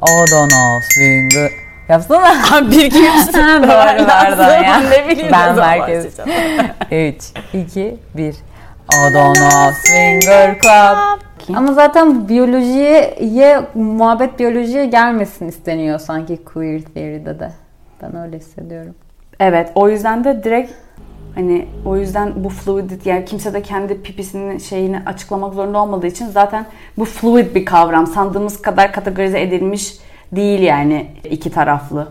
Know swing. Yapsana. bir iki üç. Doğru pardon ya. Ne bileyim Ben merkez. başlayacağım. 3, 2, 1. I don't know swinger club. Ama zaten biyolojiye, muhabbet biyolojiye gelmesin isteniyor sanki queer theory'de de. Ben öyle hissediyorum. Evet o yüzden de direkt hani o yüzden bu fluid yani kimse de kendi pipisinin şeyini açıklamak zorunda olmadığı için zaten bu fluid bir kavram. Sandığımız kadar kategorize edilmiş değil yani iki taraflı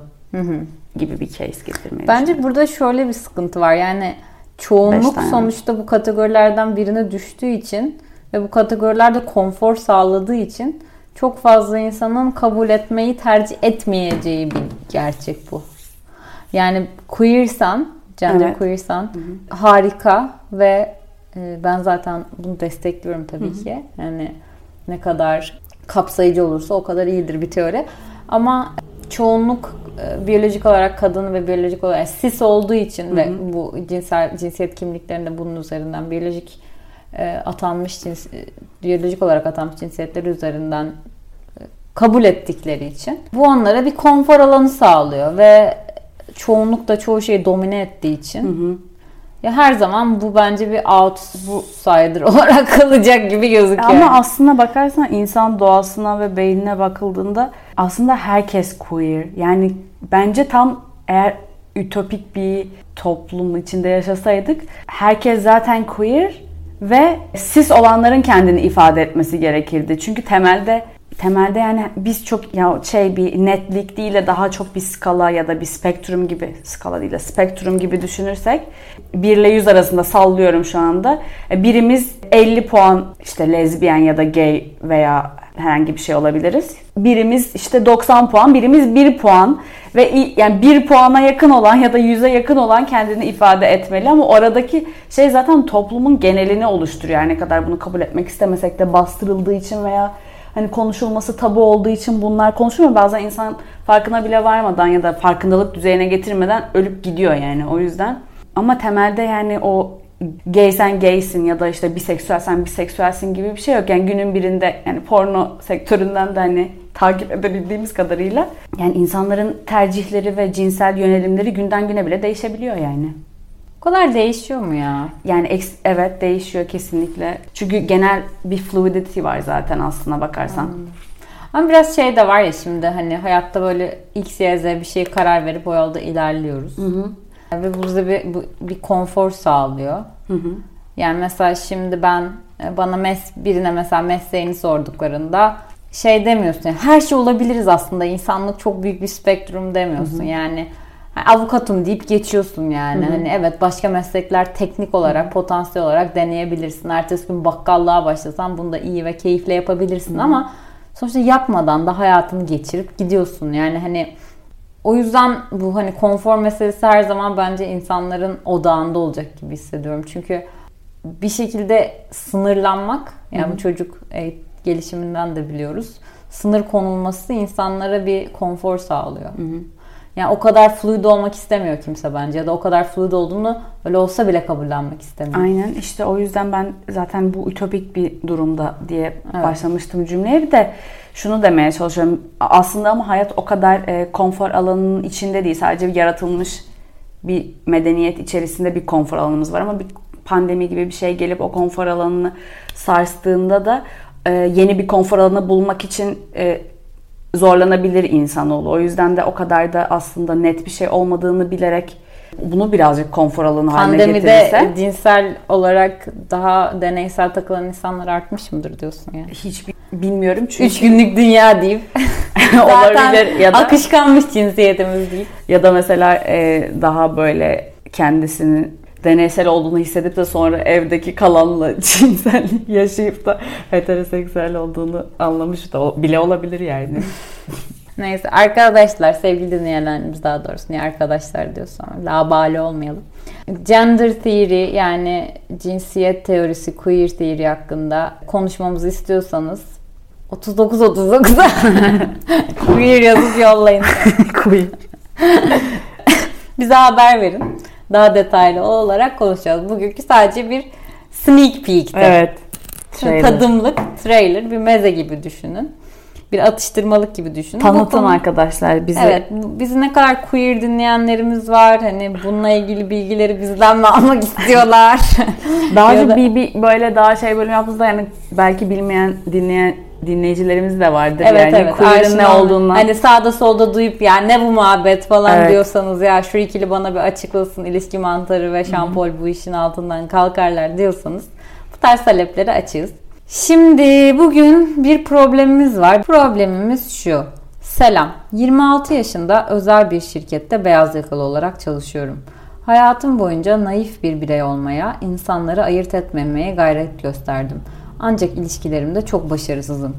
gibi bir case getirmeye Bence burada şöyle bir sıkıntı var. Yani çoğunluk sonuçta bu kategorilerden birine düştüğü için ve bu kategorilerde konfor sağladığı için çok fazla insanın kabul etmeyi tercih etmeyeceği bir gerçek bu. Yani queersan, gender Evet. queersan harika ve e, ben zaten bunu destekliyorum tabii ki. Yani ne kadar kapsayıcı olursa o kadar iyidir bir teori. Ama çoğunluk e, biyolojik olarak kadın ve biyolojik olarak yani cis olduğu için ve bu cinsel cinsiyet kimliklerinde bunun üzerinden biyolojik e, atanmış cins biyolojik olarak atanmış cinsiyetleri üzerinden kabul ettikleri için bu onlara bir konfor alanı sağlıyor ve çoğunluk da çoğu şeyi domine ettiği için ya her zaman bu bence bir outsider olarak kalacak gibi gözüküyor. Ama aslına bakarsan insan doğasına ve beynine bakıldığında aslında herkes queer. Yani bence tam eğer ütopik bir toplum içinde yaşasaydık herkes zaten queer ve cis olanların kendini ifade etmesi gerekirdi. Çünkü temelde temelde yani biz çok ya şey bir netlik değil de daha çok bir skala ya da bir spektrum gibi skala değil de spektrum gibi düşünürsek 1 ile 100 arasında sallıyorum şu anda. E, Birimiz 50 puan işte lezbiyen ya da gay veya herhangi bir şey olabiliriz. Birimiz işte 90 puan, birimiz 1 puan ve yani 1 puana yakın olan ya da 100'e yakın olan kendini ifade etmeli ama oradaki şey zaten toplumun genelini oluşturuyor. Yani ne kadar bunu kabul etmek istemesek de bastırıldığı için veya hani konuşulması tabu olduğu için bunlar konuşulmuyor. Bazen insan farkına bile varmadan ya da farkındalık düzeyine getirmeden ölüp gidiyor yani o yüzden. Ama temelde yani o gay sen gaysin ya da işte biseksüel sen biseksüelsin gibi bir şey yok. Yani günün birinde yani porno sektöründen de hani takip edebildiğimiz kadarıyla yani insanların tercihleri ve cinsel yönelimleri günden güne bile değişebiliyor yani. Kadar değişiyor mu ya? Yani evet değişiyor kesinlikle. Çünkü genel bir fluidity var zaten aslına bakarsan. Ama biraz şey de var ya şimdi hani hayatta böyle X, Y, Z bir şeye karar verip o yolda ilerliyoruz. Ve bu bize bir, bir konfor sağlıyor. Yani mesela şimdi ben bana mes birine mesela mesleğini sorduklarında şey demiyorsun yani her şey olabiliriz aslında insanlık çok büyük bir spektrum demiyorsun yani avukatım deyip geçiyorsun yani. Hani evet başka meslekler teknik olarak potansiyel olarak deneyebilirsin. Ertesi gün bakkallığa başlasan bunu da iyi ve keyifle yapabilirsin ama sonuçta yapmadan da hayatını geçirip gidiyorsun. Yani hani o yüzden bu hani konfor meselesi her zaman bence insanların odağında olacak gibi hissediyorum. Çünkü bir şekilde sınırlanmak, yani bu çocuk e, gelişiminden de biliyoruz. Sınır konulması insanlara bir konfor sağlıyor. Yani o kadar fluid olmak istemiyor kimse bence ya da o kadar fluid olduğunu öyle olsa bile kabullenmek istemiyor. Aynen işte o yüzden ben zaten bu ütopik bir durumda diye başlamıştım cümleye. Bir de şunu demeye çalışıyorum. Aslında ama hayat o kadar e, konfor alanının içinde değil. Sadece bir yaratılmış bir medeniyet içerisinde bir konfor alanımız var ama bir pandemi gibi bir şey gelip o konfor alanını sarstığında da e, yeni bir konfor alanı bulmak için e, zorlanabilir insanoğlu. O yüzden de o kadar da aslında net bir şey olmadığını bilerek bunu birazcık konfor alanı haline Pandemide getirirse cinsel olarak daha deneysel takılan insanlar artmış mıdır diyorsun yani? hiç bi- bilmiyorum çünkü Üç günlük dünya deyip olabilir ya da akışkanmış cinsiyetimiz deyip. ya da mesela e, daha böyle kendisinin deneysel olduğunu hissedip de sonra evdeki kalanla cinsellik yaşayıp da heteroseksüel olduğunu anlamış da bile olabilir yani. Neyse arkadaşlar sevgili dinleyenlerimiz daha doğrusu niye arkadaşlar diyorsam labale olmayalım. Gender theory yani cinsiyet teorisi queer theory hakkında konuşmamızı istiyorsanız 39 39'a queer yazıp yollayın. Queer. Bize haber verin. Daha detaylı olarak konuşacağız. Bugünkü sadece bir sneak peek'ti. Evet. Trailer. tadımlık trailer bir meze gibi düşünün. bir atıştırmalık gibi düşünün. Tanıtın konu, arkadaşlar bize. Evet. Bizi ne kadar queer dinleyenlerimiz var. Hani bununla ilgili bilgileri bizden mi almak istiyorlar? daha önce bir, bir böyle daha şey bölüm yaptığımızda yani belki bilmeyen dinleyen dinleyicilerimiz de vardır. Evet yani evet. Queer'ın ne olduğunu. Hani sağda solda duyup yani ne bu muhabbet falan evet. diyorsanız ya şu ikili bana bir açıklasın ilişki mantarı ve şampol bu işin altından kalkarlar diyorsanız bu tarz talepleri açığız. Şimdi bugün bir problemimiz var. Problemimiz şu. Selam. 26 yaşında özel bir şirkette beyaz yakalı olarak çalışıyorum. Hayatım boyunca naif bir birey olmaya, insanları ayırt etmemeye gayret gösterdim. Ancak ilişkilerimde çok başarısızım.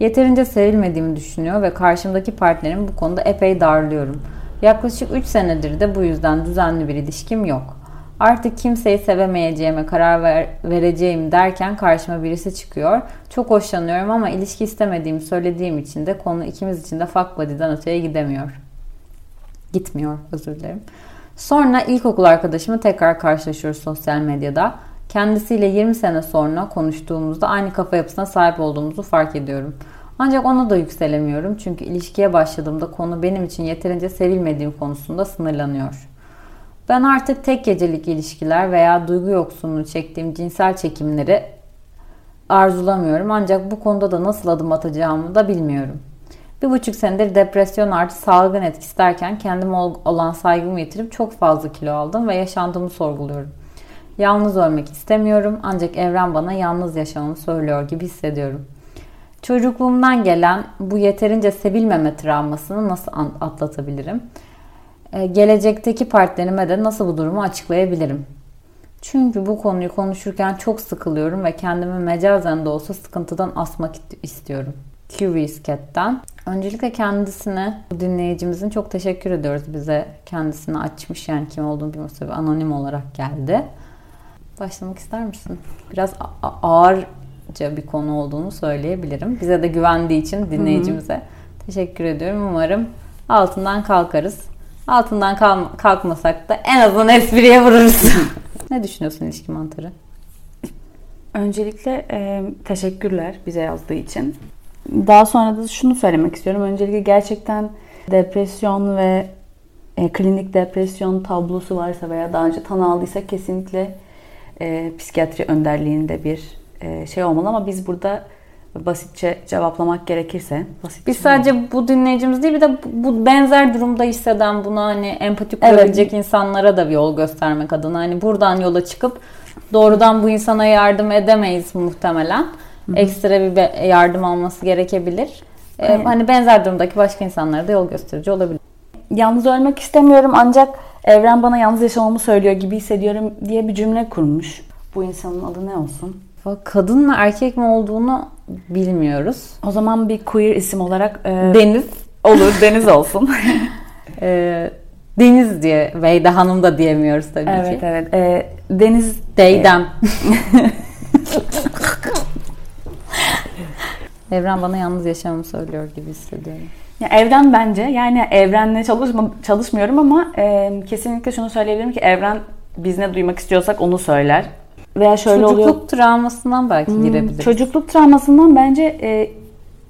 Yeterince sevilmediğimi düşünüyor ve karşımdaki partnerim bu konuda epey darlıyorum. Yaklaşık 3 senedir de bu yüzden düzenli bir ilişkim yok. Artık kimseyi sevemeyeceğime karar ver, vereceğim derken karşıma birisi çıkıyor. Çok hoşlanıyorum ama ilişki istemediğimi söylediğim için de konu ikimiz için de fuck buddy'den öteye gidemiyor. Gitmiyor özür dilerim. Sonra ilkokul arkadaşımı tekrar karşılaşıyoruz sosyal medyada. Kendisiyle 20 sene sonra konuştuğumuzda aynı kafa yapısına sahip olduğumuzu fark ediyorum. Ancak ona da yükselemiyorum çünkü ilişkiye başladığımda konu benim için yeterince sevilmediğim konusunda sınırlanıyor. Ben artık tek gecelik ilişkiler veya duygu yoksunluğu çektiğim cinsel çekimleri arzulamıyorum ancak bu konuda da nasıl adım atacağımı da bilmiyorum. Bir buçuk senedir depresyon artı salgın etkisi derken kendime olan saygımı yitirip çok fazla kilo aldım ve yaşantımı sorguluyorum. Yalnız ölmek istemiyorum ancak evren bana yalnız yaşamamı söylüyor gibi hissediyorum. Çocukluğumdan gelen bu yeterince sevilmeme travmasını nasıl atlatabilirim? Ee, gelecekteki partnerime de nasıl bu durumu açıklayabilirim? Çünkü bu konuyu konuşurken çok sıkılıyorum ve kendimi mecazen de olsa sıkıntıdan asmak istiyorum. Curious Cat'ten. Öncelikle kendisine, bu dinleyicimizin çok teşekkür ediyoruz. Bize kendisini açmış yani kim olduğunu bilmiyorsa anonim olarak geldi. Başlamak ister misin? Biraz ağırca bir konu olduğunu söyleyebilirim. Bize de güvendiği için dinleyicimize Hı-hı. teşekkür ediyorum. Umarım altından kalkarız. Altından kalkmasak da en azından espriye vururuz. ne düşünüyorsun ilişki mantarı? Öncelikle e, teşekkürler bize yazdığı için. Daha sonra da şunu söylemek istiyorum. Öncelikle gerçekten depresyon ve e, klinik depresyon tablosu varsa veya daha önce tanı aldıysa kesinlikle e, psikiyatri önderliğinde bir e, şey olmalı ama biz burada basitçe cevaplamak gerekirse basitçe biz sadece mi? bu dinleyicimiz değil bir de bu benzer durumda hisseden buna hani empati kurabilecek evet. insanlara da bir yol göstermek adına hani buradan yola çıkıp doğrudan bu insana yardım edemeyiz muhtemelen. Hı-hı. Ekstra bir yardım alması gerekebilir. Ee, hani benzer durumdaki başka insanlara da yol gösterici olabilir. Yalnız ölmek istemiyorum ancak evren bana yalnız yaşamamı söylüyor gibi hissediyorum diye bir cümle kurmuş. Bu insanın adı ne olsun? Kadın mı erkek mi olduğunu bilmiyoruz. O zaman bir queer isim olarak e, Deniz olur. Deniz olsun. e, Deniz diye Veyda Hanım da diyemiyoruz tabii evet, ki. Evet evet. E, Deniz Deydem. Evren bana yalnız yaşamamı söylüyor gibi hissediyorum. Ya evren bence yani evrenle çalışma, çalışmıyorum ama e, kesinlikle şunu söyleyebilirim ki evren biz ne duymak istiyorsak onu söyler. Veya şöyle çocukluk oluyor. Çocukluk travmasından belki hmm, girebiliriz. Çocukluk travmasından bence e,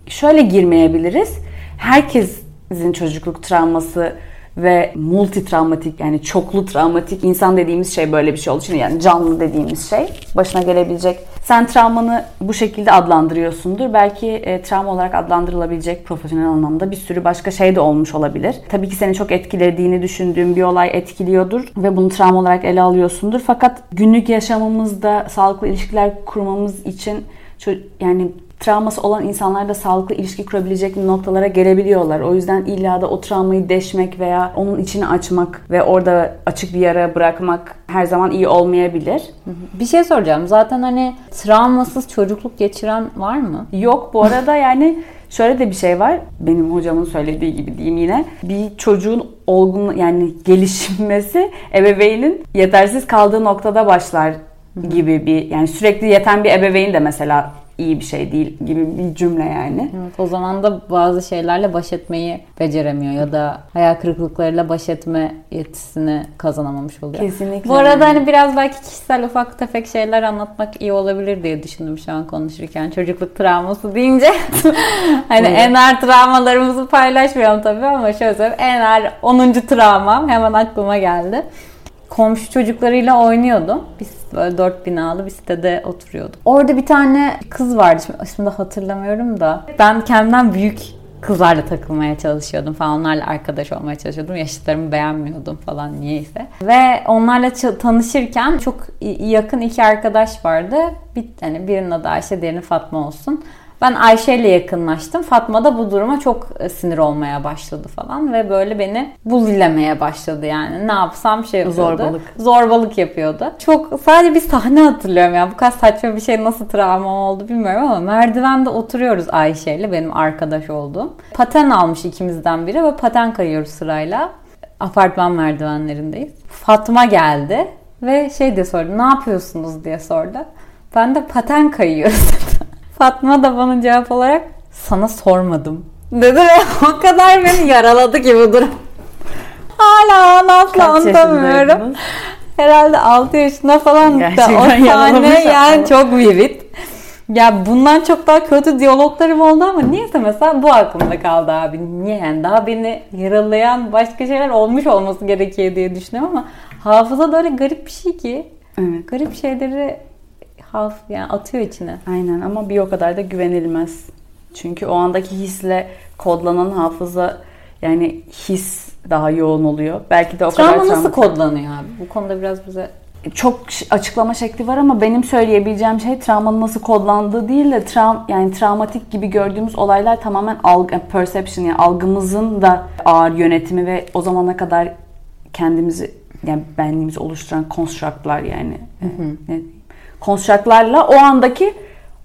şöyle girmeyebiliriz. Herkesin çocukluk travması ve multi travmatik yani çoklu travmatik insan dediğimiz şey böyle bir şey olduğu için yani canlı dediğimiz şey başına gelebilecek. Sen travmanı bu şekilde adlandırıyorsundur. Belki e, travma olarak adlandırılabilecek profesyonel anlamda bir sürü başka şey de olmuş olabilir. Tabii ki seni çok etkilediğini düşündüğün bir olay etkiliyordur ve bunu travma olarak ele alıyorsundur. Fakat günlük yaşamımızda sağlıklı ilişkiler kurmamız için yani travması olan insanlar da sağlıklı ilişki kurabilecek noktalara gelebiliyorlar. O yüzden illa da o travmayı deşmek veya onun içini açmak ve orada açık bir yara bırakmak her zaman iyi olmayabilir. Bir şey soracağım. Zaten hani travmasız çocukluk geçiren var mı? Yok bu arada yani şöyle de bir şey var. Benim hocamın söylediği gibi diyeyim yine. Bir çocuğun olgun yani gelişmesi ebeveynin yetersiz kaldığı noktada başlar gibi bir yani sürekli yeten bir ebeveyn de mesela iyi bir şey değil gibi bir cümle yani. Evet, o zaman da bazı şeylerle baş etmeyi beceremiyor ya da hayal kırıklıklarıyla baş etme yetisini kazanamamış oluyor. Kesinlikle. Bu arada hani biraz belki kişisel ufak tefek şeyler anlatmak iyi olabilir diye düşündüm şu an konuşurken. Çocukluk travması deyince hani Buyurun. en ağır travmalarımızı paylaşmıyorum tabii ama şöyle söyleyeyim. En ağır 10. travmam hemen aklıma geldi. Komşu çocuklarıyla oynuyordum. Biz böyle dört binalı bir sitede oturuyorduk. Orada bir tane kız vardı. Şimdi de hatırlamıyorum da. Ben kendimden büyük kızlarla takılmaya çalışıyordum falan. Onlarla arkadaş olmaya çalışıyordum. Yaşıtlarımı beğenmiyordum falan niyeyse. Ve onlarla tanışırken çok yakın iki arkadaş vardı. Bir, hani birinin adı Ayşe, diğerinin Fatma olsun. Ben Ayşe ile yakınlaştım. Fatma da bu duruma çok e, sinir olmaya başladı falan ve böyle beni bulilemeye başladı yani. Ne yapsam şey yapıyordu. Zorbalık. Zorbalık yapıyordu. Çok sadece bir sahne hatırlıyorum ya. Bu kadar saçma bir şey nasıl travma oldu bilmiyorum ama merdivende oturuyoruz Ayşe ile benim arkadaş olduğum. Paten almış ikimizden biri ve paten kayıyoruz sırayla. Apartman merdivenlerindeyiz. Fatma geldi ve şey diye sordu. Ne yapıyorsunuz diye sordu. Ben de paten kayıyoruz. Fatma da bana cevap olarak sana sormadım dedi ve o kadar beni yaraladı ki bu durum. Hala unutamıyorum. yaşındaydınız? Herhalde 6 yaşında falan da o sahne yani ama. çok vivid. Ya bundan çok daha kötü diyaloglarım oldu ama niyeyse mesela bu aklımda kaldı abi. Niye yani daha beni yaralayan başka şeyler olmuş olması gerekiyor diye düşünüyorum ama hafıza da öyle garip bir şey ki. Evet. Garip şeyleri haf yani atıyor içine. Aynen ama bir o kadar da güvenilmez. Çünkü o andaki hisle kodlanan hafıza yani his daha yoğun oluyor. Belki de o kadar Travma nasıl travma- kodlanıyor abi? Bu konuda biraz bize çok açıklama şekli var ama benim söyleyebileceğim şey travmanın nasıl kodlandığı değil de trav yani travmatik gibi gördüğümüz olaylar tamamen algı perception yani algımızın da ağır yönetimi ve o zamana kadar kendimizi yani benliğimizi oluşturan constructlar yani e, ne constructlarla o andaki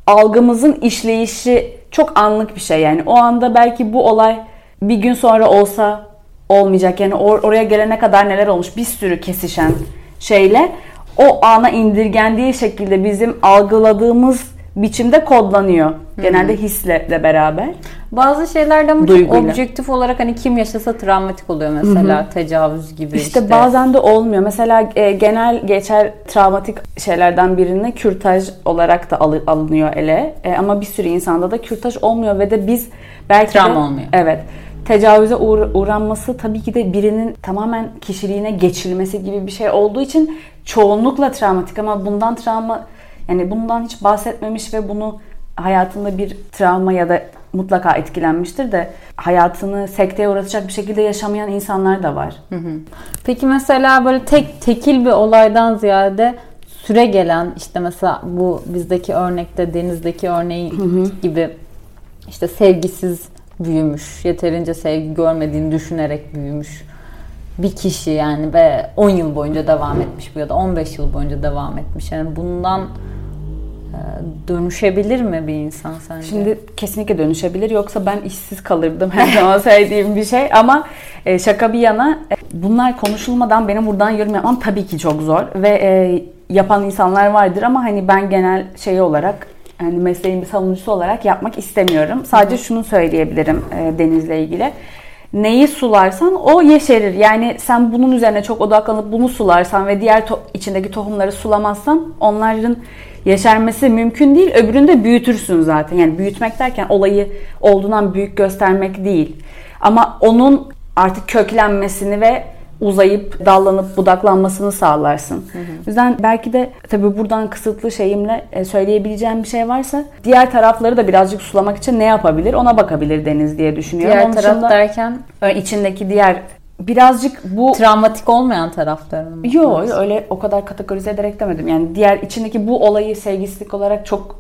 algımızın işleyişi çok anlık bir şey. Yani o anda belki bu olay bir gün sonra olsa olmayacak. Yani or- oraya gelene kadar neler olmuş? Bir sürü kesişen şeyle o ana indirgendiği şekilde bizim algıladığımız biçimde kodlanıyor. Genelde hisle de beraber. Bazı şeylerde ama çok objektif olarak hani kim yaşasa travmatik oluyor mesela tecavüz gibi işte. İşte bazen de olmuyor. Mesela e, genel geçer travmatik şeylerden birine kürtaj olarak da alı- alınıyor ele. E, ama bir sürü insanda da kürtaj olmuyor ve de biz belki de- Travma olmuyor. Evet. Tecavüze uğra- uğranması tabii ki de birinin tamamen kişiliğine geçilmesi gibi bir şey olduğu için çoğunlukla travmatik ama bundan travma yani bundan hiç bahsetmemiş ve bunu hayatında bir travma ya da mutlaka etkilenmiştir de hayatını sekteye uğratacak bir şekilde yaşamayan insanlar da var. Peki mesela böyle tek tekil bir olaydan ziyade süre gelen işte mesela bu bizdeki örnekte denizdeki örneği gibi işte sevgisiz büyümüş, yeterince sevgi görmediğini düşünerek büyümüş bir kişi yani ve 10 yıl boyunca devam etmiş bu ya da 15 yıl boyunca devam etmiş. Yani bundan dönüşebilir mi bir insan sence? Şimdi kesinlikle dönüşebilir yoksa ben işsiz kalırdım her zaman söylediğim bir şey ama e, şaka bir yana e, bunlar konuşulmadan benim buradan yorum yapmam tabii ki çok zor ve e, yapan insanlar vardır ama hani ben genel şey olarak yani mesleğin bir savunucusu olarak yapmak istemiyorum. Sadece şunu söyleyebilirim denizle ilgili. Neyi sularsan o yeşerir. Yani sen bunun üzerine çok odaklanıp bunu sularsan ve diğer to- içindeki tohumları sulamazsan onların yeşermesi mümkün değil. Öbürünü de büyütürsün zaten. Yani büyütmek derken olayı olduğundan büyük göstermek değil. Ama onun artık köklenmesini ve uzayıp dallanıp budaklanmasını sağlarsın. O yüzden belki de tabii buradan kısıtlı şeyimle e, söyleyebileceğim bir şey varsa diğer tarafları da birazcık sulamak için ne yapabilir ona bakabilir Deniz diye düşünüyorum. Diğer Onun taraf dışında, derken içindeki diğer birazcık bu travmatik olmayan taraflarını mı? Yok öyle o kadar kategorize ederek demedim. Yani diğer içindeki bu olayı sevgisizlik olarak çok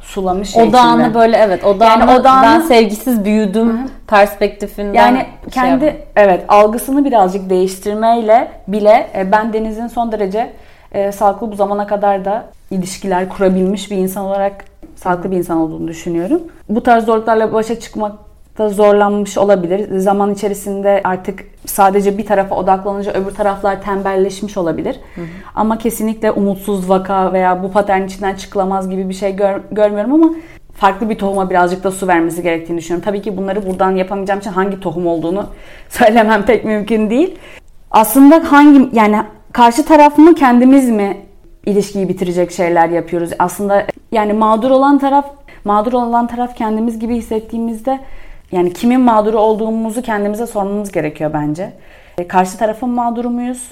sulamış Odağını içinde. böyle evet odağını, Yani odağını- ben sevgisiz büyüdüm perspektifinden yani şey kendi yapın. evet algısını birazcık değiştirmeyle bile e, ben Deniz'in son derece e, sağlıklı bu zamana kadar da ilişkiler kurabilmiş bir insan olarak sağlıklı bir insan olduğunu düşünüyorum. Bu tarz zorluklarla başa çıkmakta zorlanmış olabilir. Zaman içerisinde artık sadece bir tarafa odaklanınca öbür taraflar tembelleşmiş olabilir. Hı hı. Ama kesinlikle umutsuz vaka veya bu patern içinden çıkılamaz gibi bir şey gör, görmüyorum ama farklı bir tohuma birazcık da su vermesi gerektiğini düşünüyorum. Tabii ki bunları buradan yapamayacağım için hangi tohum olduğunu söylemem pek mümkün değil. Aslında hangi yani karşı taraf mı kendimiz mi ilişkiyi bitirecek şeyler yapıyoruz? Aslında yani mağdur olan taraf mağdur olan taraf kendimiz gibi hissettiğimizde yani kimin mağduru olduğumuzu kendimize sormamız gerekiyor bence. E, karşı tarafın mağduru muyuz?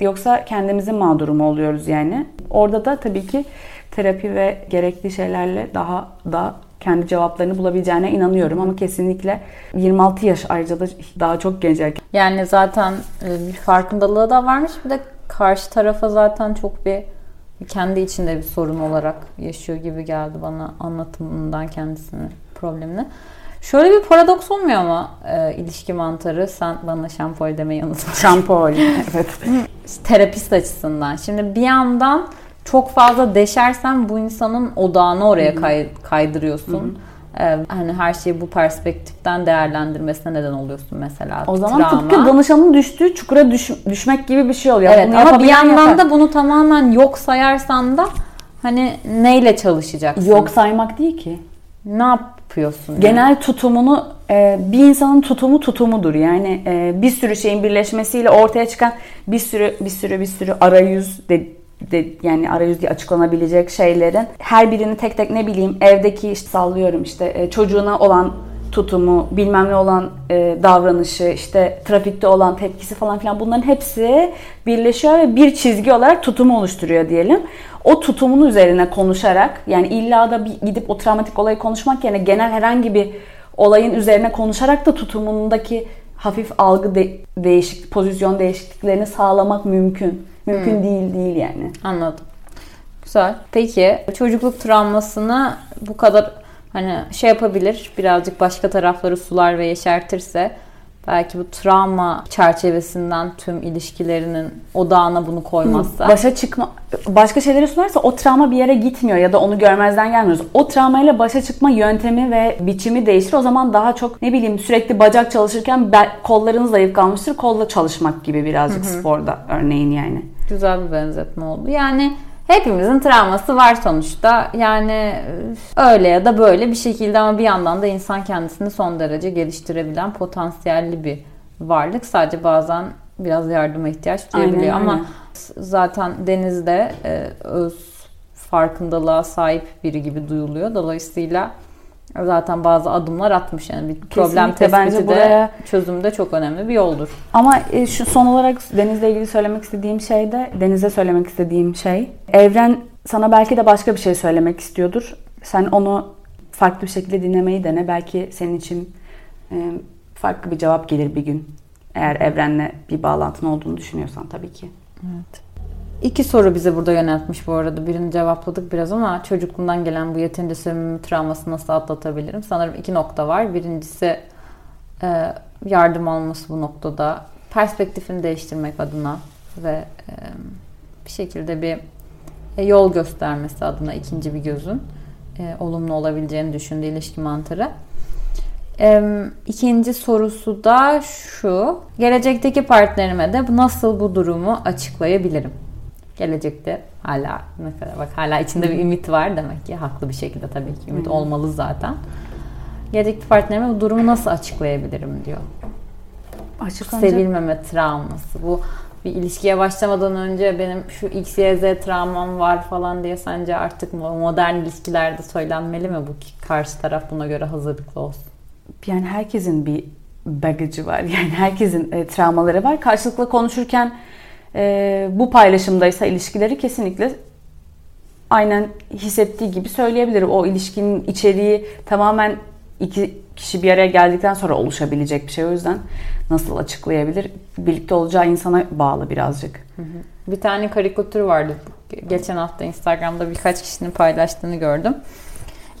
Yoksa kendimizin mağduru mu oluyoruz yani? Orada da tabii ki terapi ve gerekli şeylerle daha da kendi cevaplarını bulabileceğine inanıyorum ama kesinlikle 26 yaş ayrıca da daha çok genç erkek. Yani zaten e, bir farkındalığı da varmış bir de karşı tarafa zaten çok bir kendi içinde bir sorun olarak yaşıyor gibi geldi bana anlatımından kendisinin problemini. Şöyle bir paradoks olmuyor mu e, ilişki mantarı? Sen bana şampol demeyi unutma. Şampol, evet. Terapist açısından. Şimdi bir yandan çok fazla deşersen bu insanın odağını oraya kay, kaydırıyorsun. Ee, hani her şeyi bu perspektiften değerlendirmesine neden oluyorsun mesela. O zaman travma. tıpkı danışanın düştüğü çukura düş, düşmek gibi bir şey oluyor. Evet bunu ama bir yandan yapar. da bunu tamamen yok sayarsan da hani neyle çalışacaksın? Yok saymak değil ki. Ne yapıyorsun? Genel yani? tutumunu e, bir insanın tutumu tutumudur. Yani e, bir sürü şeyin birleşmesiyle ortaya çıkan bir sürü bir sürü bir sürü arayüz de, de, yani arayüz diye açıklanabilecek şeylerin her birini tek tek ne bileyim evdeki işte sallıyorum işte e, çocuğuna olan tutumu, bilmem ne olan e, davranışı, işte trafikte olan tepkisi falan filan bunların hepsi birleşiyor ve bir çizgi olarak tutumu oluşturuyor diyelim. O tutumun üzerine konuşarak yani illa da bir gidip o travmatik olayı konuşmak yerine genel herhangi bir olayın üzerine konuşarak da tutumundaki hafif algı de- değişik, pozisyon değişikliklerini sağlamak mümkün. Mümkün hmm. değil değil yani. Anladım. Güzel. Peki çocukluk travmasını bu kadar hani şey yapabilir birazcık başka tarafları sular ve yeşertirse belki bu travma çerçevesinden tüm ilişkilerinin odağına bunu koymazsa. Başa çıkma başka şeyleri sunarsa o travma bir yere gitmiyor ya da onu görmezden gelmiyoruz. O travmayla başa çıkma yöntemi ve biçimi değişir. O zaman daha çok ne bileyim sürekli bacak çalışırken kollarınız zayıf kalmıştır. Kolla çalışmak gibi birazcık Hı-hı. sporda örneğin yani. Güzel bir benzetme oldu. Yani Hepimizin travması var sonuçta. Yani öyle ya da böyle bir şekilde ama bir yandan da insan kendisini son derece geliştirebilen potansiyelli bir varlık. Sadece bazen biraz yardıma ihtiyaç duyabiliyor aynen, ama aynen. zaten denizde e, öz farkındalığa sahip biri gibi duyuluyor. Dolayısıyla zaten bazı adımlar atmış yani bir problem tespiti bence buraya çözümde çok önemli bir yoldur. Ama e, şu son olarak denizle ilgili söylemek istediğim şey de denize söylemek istediğim şey evren sana belki de başka bir şey söylemek istiyordur. Sen onu farklı bir şekilde dinlemeyi dene. Belki senin için e, farklı bir cevap gelir bir gün. Eğer evrenle bir bağlantın olduğunu düşünüyorsan tabii ki. Evet. İki soru bize burada yöneltmiş bu arada. Birini cevapladık biraz ama çocukluğumdan gelen bu yeterince sevimli travması nasıl atlatabilirim? Sanırım iki nokta var. Birincisi e, yardım alması bu noktada. Perspektifini değiştirmek adına ve e, bir şekilde bir e, yol göstermesi adına ikinci bir gözün olumlu olabileceğini düşündüğü ilişki mantarı. İkinci sorusu da şu. Gelecekteki partnerime de nasıl bu durumu açıklayabilirim? Gelecekte hala mesela bak hala içinde bir ümit var demek ki haklı bir şekilde tabii ki ümit olmalı zaten. Gelecekte partnerime bu durumu nasıl açıklayabilirim diyor. Açıklanacak. Sevilmeme travması. Bu bir ilişkiye başlamadan önce benim şu X, Y, Z travmam var falan diye sence artık modern ilişkilerde söylenmeli mi bu ki karşı taraf buna göre hazırlıklı olsun? Yani herkesin bir bagajı var. Yani herkesin e, travmaları var. Karşılıklı konuşurken e, bu paylaşımdaysa ilişkileri kesinlikle aynen hissettiği gibi söyleyebilirim. O ilişkinin içeriği tamamen iki kişi bir araya geldikten sonra oluşabilecek bir şey. O yüzden nasıl açıklayabilir? Birlikte olacağı insana bağlı birazcık. Bir tane karikatür vardı. Geçen hafta Instagram'da birkaç kişinin paylaştığını gördüm.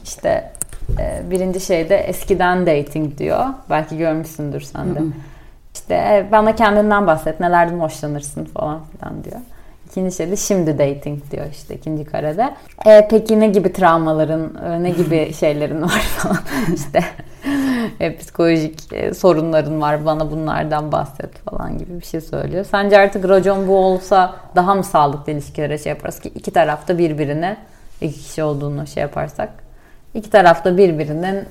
İşte e, birinci şeyde eskiden dating diyor. Belki görmüşsündür sen de. İşte e, bana kendinden bahset, nelerden hoşlanırsın falan filan diyor. İkinci şey de şimdi dating diyor işte ikinci karede. E, peki ne gibi travmaların, e, ne gibi şeylerin var falan işte. e, psikolojik e, sorunların var bana bunlardan bahset falan gibi bir şey söylüyor. Sence artık racon bu olsa daha mı sağlıklı ilişkilere şey yaparız ki iki tarafta birbirine iki kişi olduğunu şey yaparsak iki tarafta birbirinin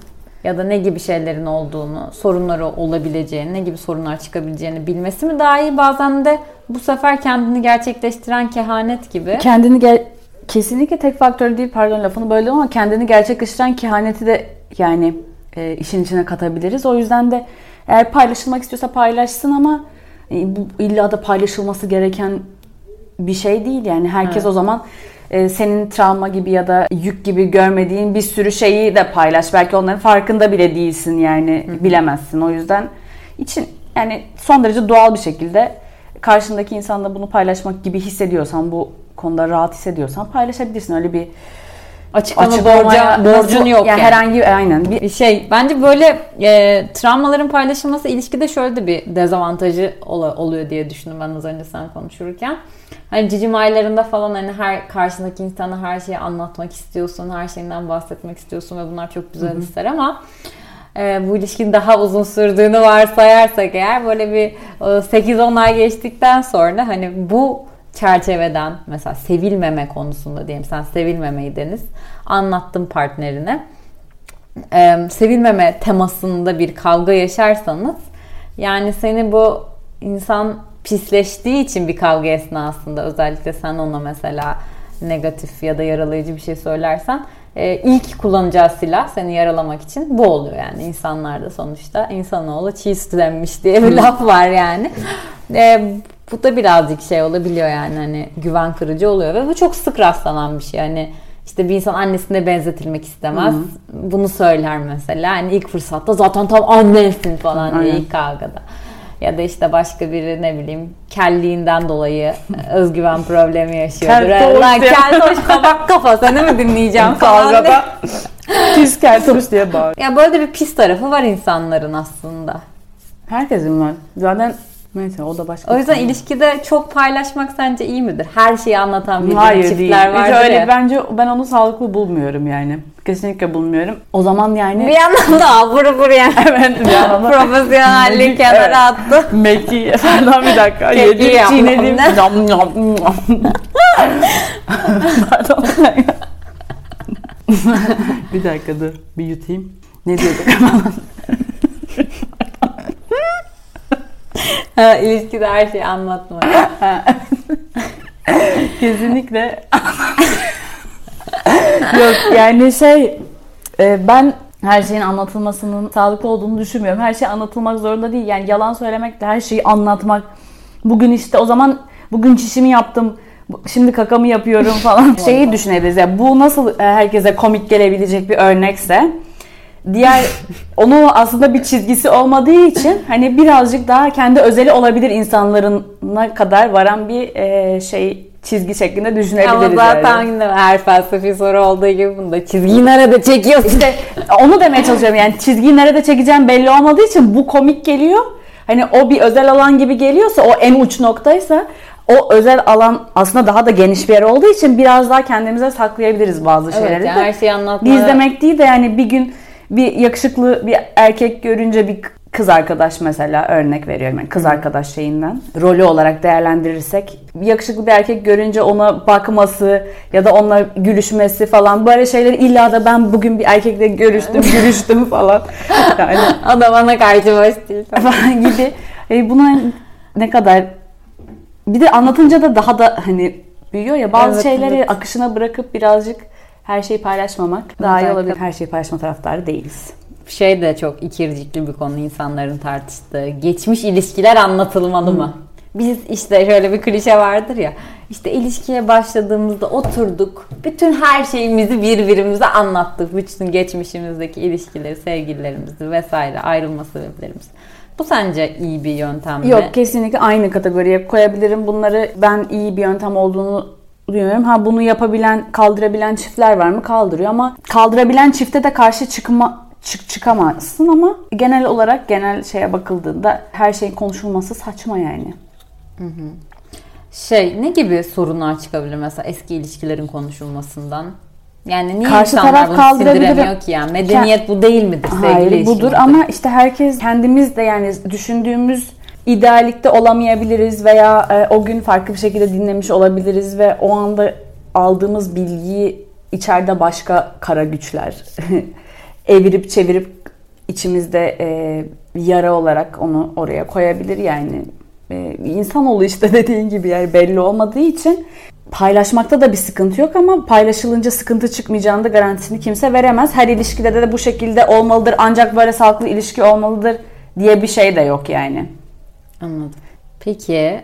ya da ne gibi şeylerin olduğunu, sorunları olabileceğini, ne gibi sorunlar çıkabileceğini bilmesi mi daha iyi? Bazen de bu sefer kendini gerçekleştiren kehanet gibi. Kendini gel kesinlikle tek faktör değil pardon lafını böyle ama kendini gerçekleştiren kehaneti de yani e, işin içine katabiliriz. O yüzden de eğer paylaşılmak istiyorsa paylaşsın ama e, bu illa da paylaşılması gereken bir şey değil yani herkes evet. o zaman e, senin travma gibi ya da yük gibi görmediğin bir sürü şeyi de paylaş. Belki onların farkında bile değilsin yani Hı-hı. bilemezsin. O yüzden için yani son derece doğal bir şekilde karşındaki insanla bunu paylaşmak gibi hissediyorsan bu konuda rahat hissediyorsan paylaşabilirsin. Öyle bir açıklama borca, borcun yok. Yani, herhangi aynen bir, bir şey. Bence böyle e, travmaların paylaşılması ilişkide şöyle de bir dezavantajı ol, oluyor diye düşündüm ben az önce sen konuşurken. Hani cicim aylarında falan hani her karşındaki insana her şeyi anlatmak istiyorsun, her şeyinden bahsetmek istiyorsun ve bunlar çok güzel hisler ama e, bu ilişkinin daha uzun sürdüğünü varsayarsak eğer böyle bir 8-10 ay geçtikten sonra hani bu çerçeveden mesela sevilmeme konusunda diyelim sen sevilmemeydiniz anlattım partnerine ee, sevilmeme temasında bir kavga yaşarsanız yani seni bu insan pisleştiği için bir kavga esnasında özellikle sen ona mesela negatif ya da yaralayıcı bir şey söylersen e, ilk kullanacağı silah seni yaralamak için bu oluyor yani insanlarda sonuçta insanoğlu çiğ süt diye bir laf var yani. E, bu da birazcık şey olabiliyor yani hani güven kırıcı oluyor ve bu çok sık rastlanan bir şey. Hani işte bir insan annesine benzetilmek istemez. Hı-hı. Bunu söyler mesela. Yani ilk fırsatta zaten tam annesin falan Aynen. diye ilk kavgada. Ya da işte başka biri ne bileyim kelliğinden dolayı özgüven problemi yaşıyordur. Kel keltoş kabak kafa seni mi dinleyeceğim falan pis keltoş diye bağır. Ya böyle bir pis tarafı var insanların aslında. Herkesin var. Zaten Neyse o da başka. O yüzden konu. ilişkide çok paylaşmak sence iyi midir? Her şeyi anlatan bir Hayır, çiftler var. Hiç öyle ya. bence ben onu sağlıklı bulmuyorum yani. Kesinlikle bulmuyorum. O zaman yani... Bir yandan da abur bur yani. evet bir yandan Profesyonelliği kenara attı. Meki falan bir dakika. Yedim çiğnedim. Pardon. bir dakika dur. Bir yutayım. Ne diyorduk? Ha, ilişkide her şeyi anlatma. Kesinlikle. Yok yani şey e, ben her şeyin anlatılmasının sağlıklı olduğunu düşünmüyorum. Her şey anlatılmak zorunda değil. Yani yalan söylemek de her şeyi anlatmak. Bugün işte o zaman bugün çişimi yaptım. Şimdi kakamı yapıyorum falan. Şeyi düşünebiliriz. Yani bu nasıl e, herkese komik gelebilecek bir örnekse diğer onu aslında bir çizgisi olmadığı için hani birazcık daha kendi özeli olabilir insanlarına kadar varan bir e, şey çizgi şeklinde düşünebiliriz. Ama zaten yani. her felsefi soru olduğu gibi bunda çizgiyi nerede çekiyorsun? İşte onu demeye çalışıyorum yani çizgiyi nerede çekeceğim belli olmadığı için bu komik geliyor. Hani o bir özel alan gibi geliyorsa o en uç noktaysa o özel alan aslında daha da geniş bir yer olduğu için biraz daha kendimize saklayabiliriz bazı şeyleri. Evet, yani her şeyi anlatma. Gizlemek değil de yani bir gün bir yakışıklı bir erkek görünce bir kız arkadaş mesela örnek veriyorum yani kız arkadaş şeyinden rolü olarak değerlendirirsek yakışıklı bir erkek görünce ona bakması ya da onunla gülüşmesi falan böyle şeyleri illa da ben bugün bir erkekle görüştüm gülüştüm falan. Yani adam bana karşı boş değil falan gibi. E buna ne kadar bir de anlatınca da daha da hani büyüyor ya bazı evet, şeyleri evet. akışına bırakıp birazcık her şeyi paylaşmamak daha iyi olabilir. Her şeyi paylaşma taraftarı değiliz. Şey de çok ikircikli bir konu insanların tartıştığı. Geçmiş ilişkiler anlatılmalı mı? Biz işte şöyle bir klişe vardır ya. İşte ilişkiye başladığımızda oturduk. Bütün her şeyimizi birbirimize anlattık. Bütün geçmişimizdeki ilişkileri, sevgililerimizi vesaire ayrılma sebeplerimizi. Bu sence iyi bir yöntem mi? Yok kesinlikle aynı kategoriye koyabilirim. Bunları ben iyi bir yöntem olduğunu duyuyorum. Ha bunu yapabilen, kaldırabilen çiftler var mı? Kaldırıyor ama kaldırabilen çifte de karşı çıkma çık çıkamazsın ama genel olarak genel şeye bakıldığında her şeyin konuşulması saçma yani. Hı hı. Şey ne gibi sorunlar çıkabilir mesela eski ilişkilerin konuşulmasından? Yani niye Karşı insanlar taraf bunu sindiremiyor ki yani? Medeniyet bu değil midir sevgili Hayır budur ama işte herkes kendimiz de yani düşündüğümüz idealikte olamayabiliriz veya e, o gün farklı bir şekilde dinlemiş olabiliriz ve o anda aldığımız bilgiyi içeride başka kara güçler evirip çevirip içimizde e, yara olarak onu oraya koyabilir yani. E, insanoğlu işte dediğin gibi yani belli olmadığı için paylaşmakta da bir sıkıntı yok ama paylaşılınca sıkıntı çıkmayacağını da garantisini kimse veremez. Her ilişkide de bu şekilde olmalıdır ancak böyle sağlıklı ilişki olmalıdır diye bir şey de yok yani. Anladım. Peki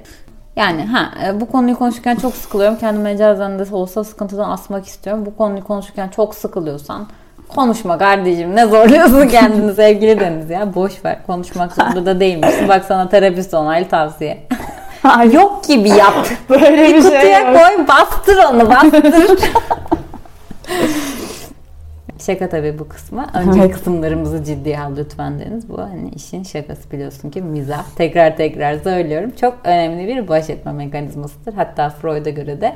yani ha e, bu konuyu konuşurken çok sıkılıyorum. Kendimi mecazen de olsa sıkıntıdan asmak istiyorum. Bu konuyu konuşurken çok sıkılıyorsan konuşma kardeşim. Ne zorluyorsun kendini sevgili Deniz ya. Boş ver. Konuşmak zorunda da değilmişsin. Bak sana terapist onaylı tavsiye. Yok gibi yap. Böyle Bir kutuya koy bastır onu bastır. Şaka tabii bu kısmı. Önce kısımlarımızı ciddiye al lütfen Deniz. Bu hani işin şakası biliyorsun ki mizah. Tekrar tekrar söylüyorum. Çok önemli bir baş etme mekanizmasıdır. Hatta Freud'a göre de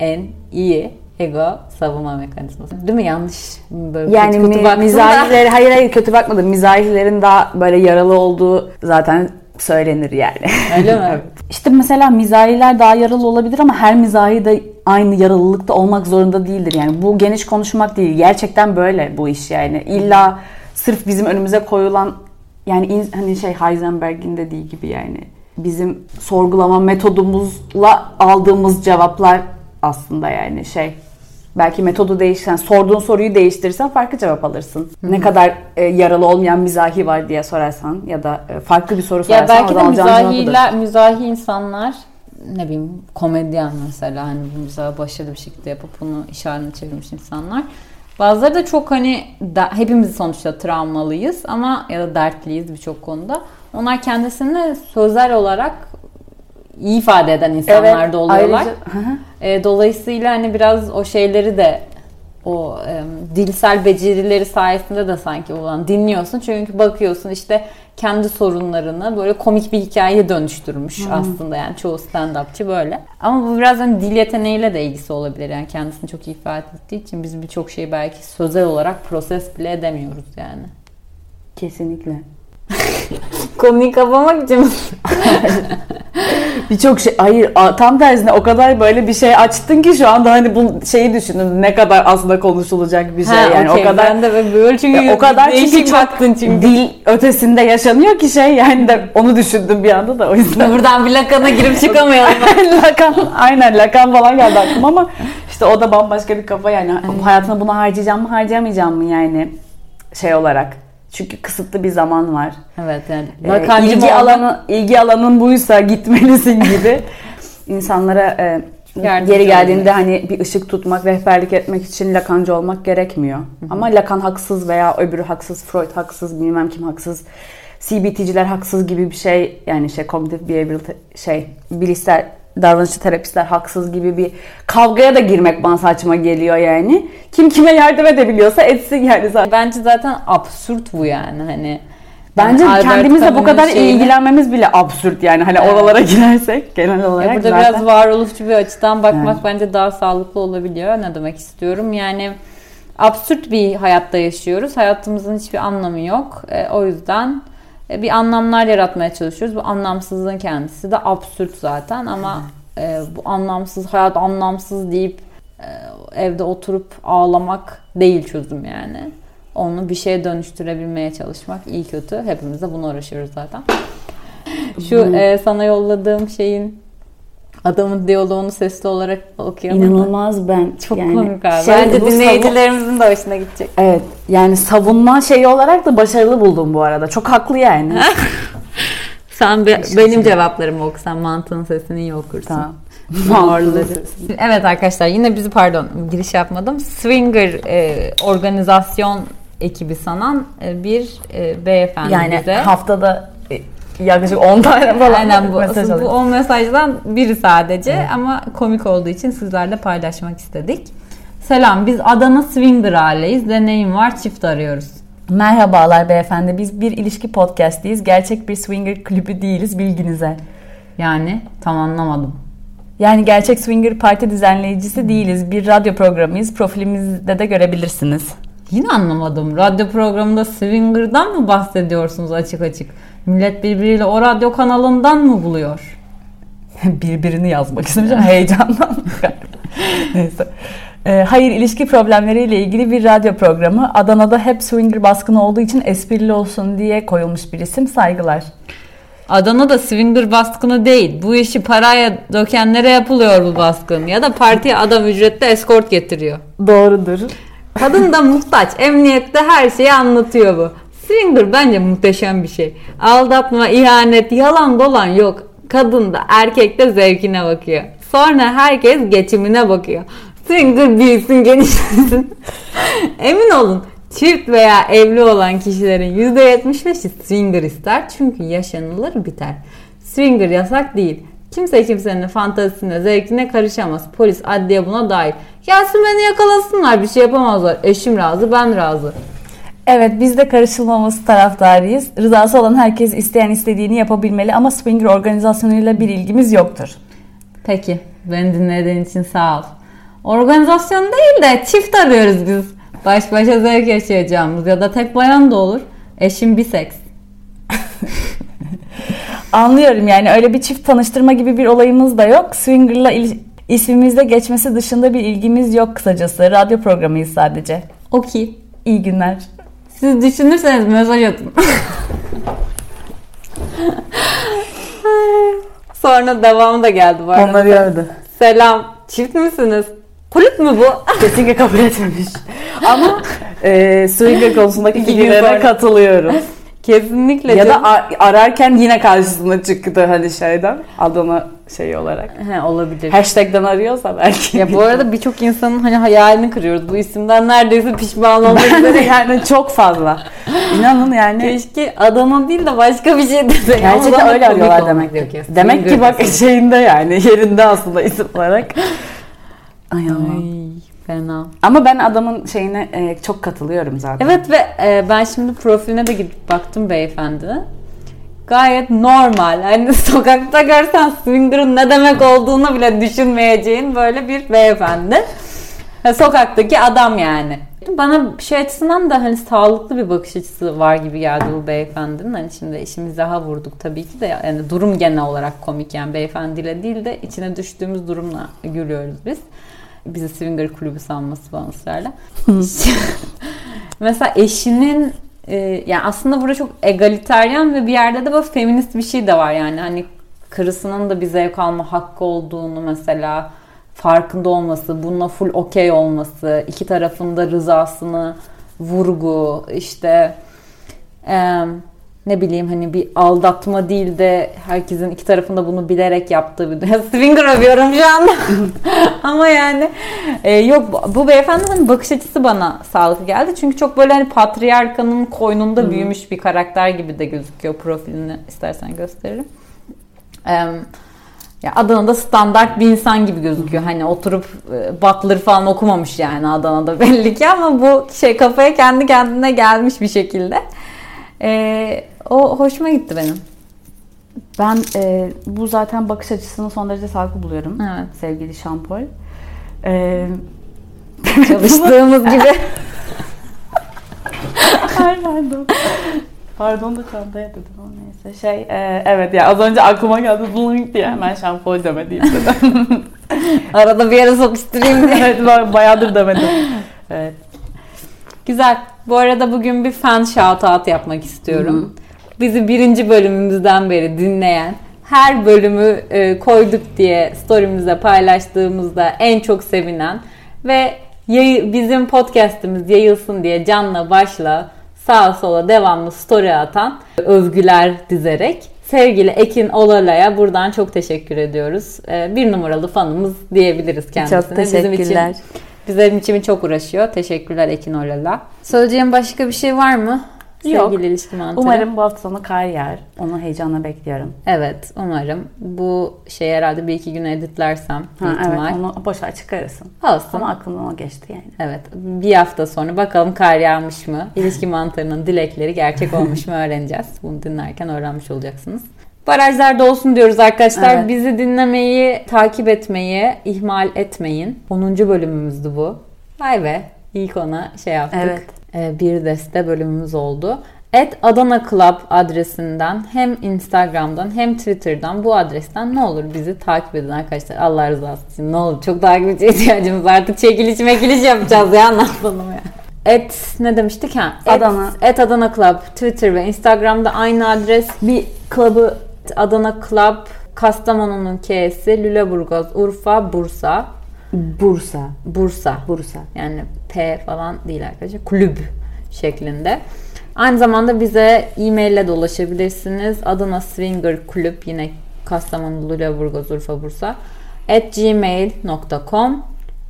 en iyi ego savunma mekanizması. Değil mi? Yanlış böyle Yani kötü kötü mi, mizahileri, hayır hayır kötü bakmadım. Mizahilerin daha böyle yaralı olduğu zaten söylenir yani. Öyle mi? İşte mesela mizahiler daha yaralı olabilir ama her mizahi de aynı yaralılıkta olmak zorunda değildir. Yani bu geniş konuşmak değil. Gerçekten böyle bu iş yani. İlla sırf bizim önümüze koyulan yani hani şey Heisenberg'in dediği gibi yani bizim sorgulama metodumuzla aldığımız cevaplar aslında yani şey belki metodu değişsen sorduğun soruyu değiştirirsen farklı cevap alırsın. Ne kadar e, yaralı olmayan mizahi var diye sorarsan ya da e, farklı bir soru Ya sorarsan belki de mizahiler, mizahi insanlar ne bileyim komedyen mesela hani bu mizahı başarılı bir şekilde yapıp bunu işaretine çevirmiş insanlar. Bazıları da çok hani da, hepimiz sonuçta travmalıyız ama ya da dertliyiz birçok konuda. Onlar kendisini sözel olarak iyi ifade eden insanlar da oluyorlar. ayrıca-. E, dolayısıyla hani biraz o şeyleri de o e, dilsel becerileri sayesinde de sanki olan dinliyorsun. Çünkü bakıyorsun işte kendi sorunlarını böyle komik bir hikayeye dönüştürmüş aslında yani çoğu stand-upçı böyle. Ama bu biraz hani dil yeteneğiyle de ilgisi olabilir yani kendisini çok iyi ifade ettiği için biz birçok şeyi belki sözel olarak proses bile edemiyoruz yani. Kesinlikle. Konuyu kapamak için Birçok şey hayır tam tersine o kadar böyle bir şey açtın ki şu anda hani bu şeyi düşündüm ne kadar aslında konuşulacak bir şey Ha, yani okey. o kadar ben de böyle çünkü o kadar çünkü baktın çünkü. dil ötesinde yaşanıyor ki şey yani de onu düşündüm bir anda da o yüzden. Buradan bir lakana girip çıkamayalım. lakan aynen lakan falan geldi aklıma ama işte o da bambaşka bir kafa yani hayatına bunu harcayacağım mı harcayamayacağım mı yani şey olarak. Çünkü kısıtlı bir zaman var. evet yani. Ee, ilgi mı alanı ilgi alanın buysa gitmelisin gibi insanlara e, Yardımcı geri geldiğinde olmak. hani bir ışık tutmak, rehberlik etmek için lakancı olmak gerekmiyor. Ama Lacan haksız veya öbürü haksız, Freud haksız, bilmem kim haksız, CBT'ciler haksız gibi bir şey yani şey cognitive behavioral şey bilişsel davranışçı terapistler haksız gibi bir kavgaya da girmek bana saçma geliyor yani. Kim kime yardım edebiliyorsa etsin yani zaten. Bence zaten absürt bu yani hani. Bence Yani kendimizle bu kadar şeyini- ilgilenmemiz bile absürt yani hani Evet. oralara girersek genel olarak Ya burada zaten. biraz varoluşçu bir açıdan bakmak Evet. bence daha sağlıklı olabiliyor. Ne demek istiyorum? Yani absürt bir hayatta yaşıyoruz. Hayatımızın hiçbir anlamı yok. E, o yüzden bir anlamlar yaratmaya çalışıyoruz. Bu anlamsızlığın kendisi de absürt zaten ama e, bu anlamsız hayat anlamsız deyip e, evde oturup ağlamak değil çözüm yani. Onu bir şeye dönüştürebilmeye çalışmak iyi kötü. Hepimiz de bunu uğraşıyoruz zaten. Şu e, sana yolladığım şeyin adamın diyaloğunu sesli olarak okuyalım. mı? İnanılmaz ben. Çok yani komik abi. şey, Bence dinleyicilerimizin de hoşuna gidecek. Evet yani savunma şeyi olarak da başarılı buldum bu arada. Çok haklı yani. Sen benim cevaplarımı okusan mantığın sesini iyi okursun. tamam. Evet arkadaşlar yine bizi pardon giriş yapmadım. Swinger e, organizasyon ekibi sanan e, bir e, beyefendi Yani bize. haftada yaklaşık 10 tane falan Aynen bu. mesaj bu alıyor. o mesajdan biri sadece ama komik olduğu için sizlerle paylaşmak istedik. Selam biz Adana Swinger aileyiz. Deneyim var çift arıyoruz. Merhabalar beyefendi. Biz bir ilişki podcastiyiz. Gerçek bir swinger kulübü değiliz bilginize. Yani tam anlamadım. Yani gerçek swinger parti düzenleyicisi değiliz. Bir radyo programıyız. Profilimizde de görebilirsiniz. Yine anlamadım. Radyo programında swinger'dan mı bahsediyorsunuz açık açık? Millet birbiriyle o radyo kanalından mı buluyor? Birbirini yazmak istemişim heyecandan. Neyse. Ee, hayır ilişki problemleriyle ilgili bir radyo programı. Adana'da hep swinger baskını olduğu için esprili olsun diye koyulmuş bir isim. Saygılar. Adana'da swinger baskını değil. Bu işi paraya dökenlere yapılıyor bu baskın. Ya da partiye adam ücretli eskort getiriyor. Doğrudur. Kadın da muhtaç. Emniyette her şeyi anlatıyor bu. Swinger bence muhteşem bir şey. Aldatma, ihanet, yalan dolan yok. Kadın da erkek de zevkine bakıyor. Sonra herkes geçimine bakıyor. Swinger büyüsün genişlesin. Emin olun çift veya evli olan kişilerin %75'i swinger ister. Çünkü yaşanılır biter. Swinger yasak değil. Kimse kimsenin fantazisine, zevkine karışamaz. Polis, adliye buna dahil. Gelsin beni yakalasınlar bir şey yapamazlar. Eşim razı, ben razı. Evet biz de karışılmaması taraftarıyız. Rızası olan herkes isteyen istediğini yapabilmeli ama swinger organizasyonuyla bir ilgimiz yoktur. Peki. Beni dinlediğin için sağ ol. Organizasyon değil de çift arıyoruz biz. Baş başa zevk yaşayacağımız ya da tek bayan da olur. Eşim biseks. Anlıyorum yani öyle bir çift tanıştırma gibi bir olayımız da yok. Swinger'la il- ismimizde geçmesi dışında bir ilgimiz yok kısacası. Radyo programıyız sadece. Okey. İyi günler. Siz düşünürseniz mesaj atın. Sonra devamı da geldi bu arada. Onları gördü. Selam. Çift misiniz? Kulüp mü bu? Kesinlikle kabul etmemiş. Ama e, swinger konusundaki İki gün sonra. katılıyorum. Kesinlikle. ya da canım. ar- ararken yine karşısına çıktı hani şeyden Adana şey olarak. He, olabilir. Hashtag'den arıyorsa belki. Ya bu arada birçok insanın hani hayalini kırıyoruz. Bu isimden neredeyse pişman olmak üzere. yani çok fazla. İnanın yani. Keşke Adana değil de başka bir şey dese. Gerçekten öyle arıyorlar demek ki. Demek ki bak şeyinde yani yerinde aslında isim olarak. Ay. Ay fena. Ama ben adamın şeyine e, çok katılıyorum zaten. Evet ve e, ben şimdi profiline de gidip baktım beyefendi. Gayet normal. Hani sokakta görsen swinger'ın ne demek olduğunu bile düşünmeyeceğin böyle bir beyefendi. Ha, Sokaktaki adam yani. Bana şey açısından da hani sağlıklı bir bakış açısı var gibi geldi bu beyefendinin. Hani şimdi işimizi daha vurduk tabii ki de yani durum genel olarak komik yani beyefendiyle değil de içine düştüğümüz durumla gülüyoruz biz. Bizi swinger kulübü sanması falan ısrarla. Mesela eşinin e, yani aslında burada çok egaliteryan ve bir yerde de böyle feminist bir şey de var yani hani karısının da bir zevk alma hakkı olduğunu mesela farkında olması, bununla full okey olması, iki tarafında rızasını vurgu, işte e, ne bileyim hani bir aldatma değil de herkesin iki tarafında bunu bilerek yaptığı bir swinger övüyorum şu anda. Ama yani e, yok bu- bu beyefendinin bakış açısı bana sağlıklı geldi. Çünkü çok böyle hani patriarkanın koynunda büyümüş bir karakter gibi de gözüküyor profilini istersen gösteririm. Eee ya Adana'da standart bir insan gibi gözüküyor. Hani oturup e, Butler falan okumamış yani Adana'da belli ki ama bu şey kafaya kendi kendine gelmiş bir şekilde. Ee, o hoşuma gitti benim. Ben e, bu zaten bakış açısını son derece sağlıklı buluyorum. Evet. Sevgili Şampol. E, Çalıştığımız gibi. Ay pardon. Pardon da çantaya dedim ama neyse. Şey, e, evet ya az önce aklıma geldi blink diye hemen şampol demediğim dedim. Arada bir yere sokuşturayım diye. evet bayağıdır demedim. Evet. Güzel. Bu arada bugün bir fan shout out yapmak istiyorum. Bizi birinci bölümümüzden beri dinleyen, her bölümü e, koyduk diye story'mize paylaştığımızda en çok sevinen ve yayı- bizim podcast'imiz yayılsın diye canla başla sağa sola devamlı story atan övgüler dizerek sevgili Ekin Olala'ya buradan çok teşekkür ediyoruz. E, bir numaralı fanımız diyebiliriz kendisine. Çok teşekkürler. Bizim için Bizim için çok uğraşıyor. Teşekkürler Ekin Olala. Söyleyeceğim başka bir şey var mı? Yok. Sevgili ilişki mantarı. Umarım bu hafta sonu kar yağar. Onu heyecanla bekliyorum. Evet umarım. Bu şey herhalde bir iki gün editlersem Ha, büyük evet ihtimal. onu boşver çıkarırsın. Olsun. Ama aklımdan o geçti yani. Evet bir hafta sonra bakalım kar yağmış mı? İlişki mantarının dilekleri gerçek olmuş mu öğreneceğiz. Bunu dinlerken öğrenmiş olacaksınız. Barajlarda olsun diyoruz arkadaşlar. Evet. Bizi dinlemeyi, takip etmeyi ihmal etmeyin. 10. bölümümüzdü bu. Vay be. İlk ona şey yaptık. Evet. Ee, bir deste bölümümüz oldu. Et Adana Club adresinden hem Instagram'dan hem Twitter'dan bu adresten ne olur bizi takip edin arkadaşlar. Allah rızası için ne olur çok takipçiye ihtiyacımız var. artık çekiliş mekiliş yapacağız ya ne yapalım ya. Et ne demiştik ha? Et, Adana. Et Adana Club Twitter ve Instagram'da aynı adres. Bir club'ı Adana Club Kastamonu'nun K'si Lüleburgaz, Urfa, Bursa. Bursa. Bursa. Bursa. Yani P falan değil arkadaşlar. Kulüp şeklinde. Aynı zamanda bize e-mail ile de ulaşabilirsiniz. Adana Swinger Kulüp yine Kastamonu, Lüleburgaz, Urfa, Bursa at gmail.com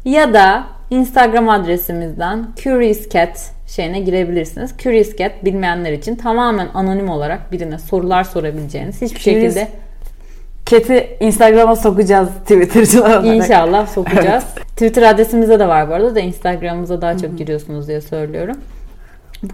ya da Instagram adresimizden Curious Cat şeyine girebilirsiniz. Curious Cat bilmeyenler için tamamen anonim olarak birine sorular sorabileceğiniz hiçbir Curious şekilde Cat'i Instagram'a sokacağız Twitter'cılar olarak. İnşallah sokacağız. Twitter adresimizde de var bu arada da Instagram'ımıza daha çok giriyorsunuz diye söylüyorum.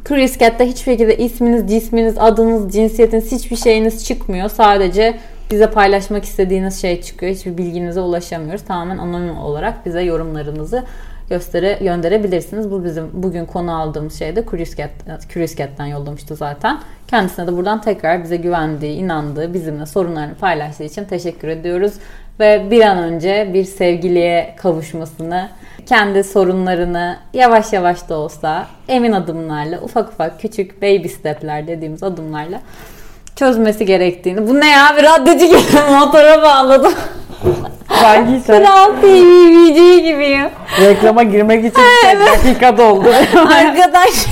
Curious Cat'te hiçbir şekilde isminiz, cisminiz, adınız, cinsiyetiniz hiçbir şeyiniz çıkmıyor. Sadece bize paylaşmak istediğiniz şey çıkıyor. Hiçbir bilginize ulaşamıyoruz. Tamamen anonim olarak bize yorumlarınızı göstere gönderebilirsiniz. Bu bizim bugün konu aldığımız şey de Curious, Cat, yollamıştı zaten. Kendisine de buradan tekrar bize güvendiği, inandığı, bizimle sorunlarını paylaştığı için teşekkür ediyoruz. Ve bir an önce bir sevgiliye kavuşmasını, kendi sorunlarını yavaş yavaş da olsa emin adımlarla, ufak ufak küçük baby stepler dediğimiz adımlarla çözmesi gerektiğini. Bu ne ya? Bir radyacı gibi motora bağladım. Sanki sen Kral TV VC gibiyim. reklama girmek için 5 dakika doldu. Arkadaş.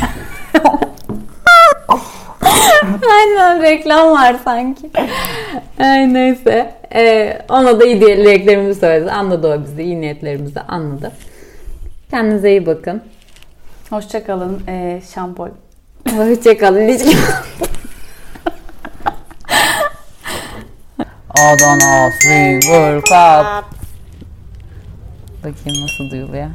Aynen reklam var sanki. Ay neyse. Ee, ona da iyi dileklerimizi söyledi. Anladı o bizi. iyi niyetlerimizi anladı. Kendinize iyi bakın. Hoşçakalın. Ee, şampol. Hoşçakalın. İlişki... Adana Swinger Cup. Bakayım nasıl duyuluyor.